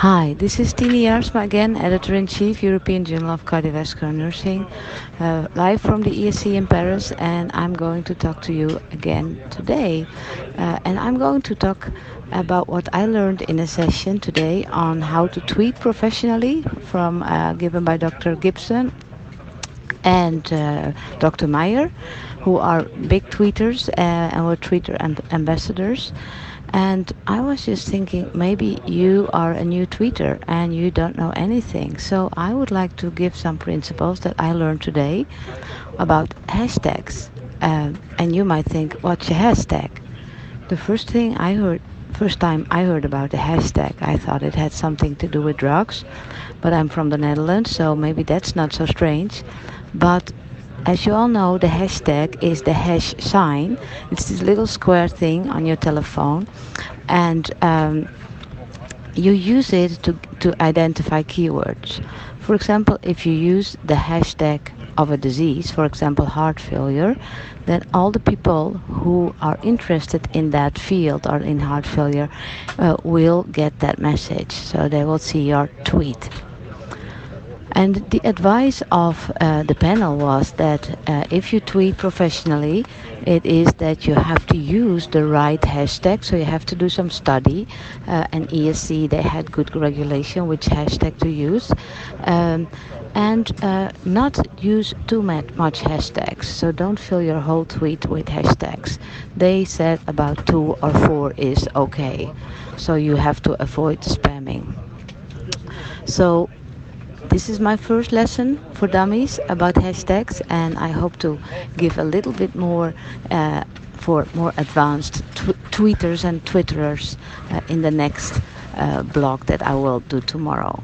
Hi, this is Tiny Jaarsma again, Editor-in-Chief, European Journal of Cardiovascular Nursing, uh, live from the ESC in Paris, and I'm going to talk to you again today. Uh, and I'm going to talk about what I learned in a session today on how to tweet professionally from uh, given by Dr. Gibson and uh, Dr. Meyer, who are big tweeters uh, were tweeter amb- ambassadors. And I was just thinking, maybe you are a new tweeter and you don't know anything. So I would like to give some principles that I learned today about hashtags. Uh, and you might think, what's a hashtag? The first thing I heard, first time I heard about the hashtag, I thought it had something to do with drugs. But I'm from the Netherlands, so maybe that's not so strange. But as you all know, the hashtag is the hash sign. It's this little square thing on your telephone, and um, you use it to, to identify keywords. For example, if you use the hashtag of a disease, for example, heart failure, then all the people who are interested in that field or in heart failure uh, will get that message. So they will see your tweet. And the advice of uh, the panel was that uh, if you tweet professionally, it is that you have to use the right hashtag. So you have to do some study. Uh, and ESC, they had good regulation which hashtag to use. Um, and uh, not use too much hashtags. So don't fill your whole tweet with hashtags. They said about two or four is okay. So you have to avoid spamming. So this is my first lesson for dummies about hashtags, and I hope to give a little bit more uh, for more advanced tw- tweeters and twitterers uh, in the next uh, blog that I will do tomorrow.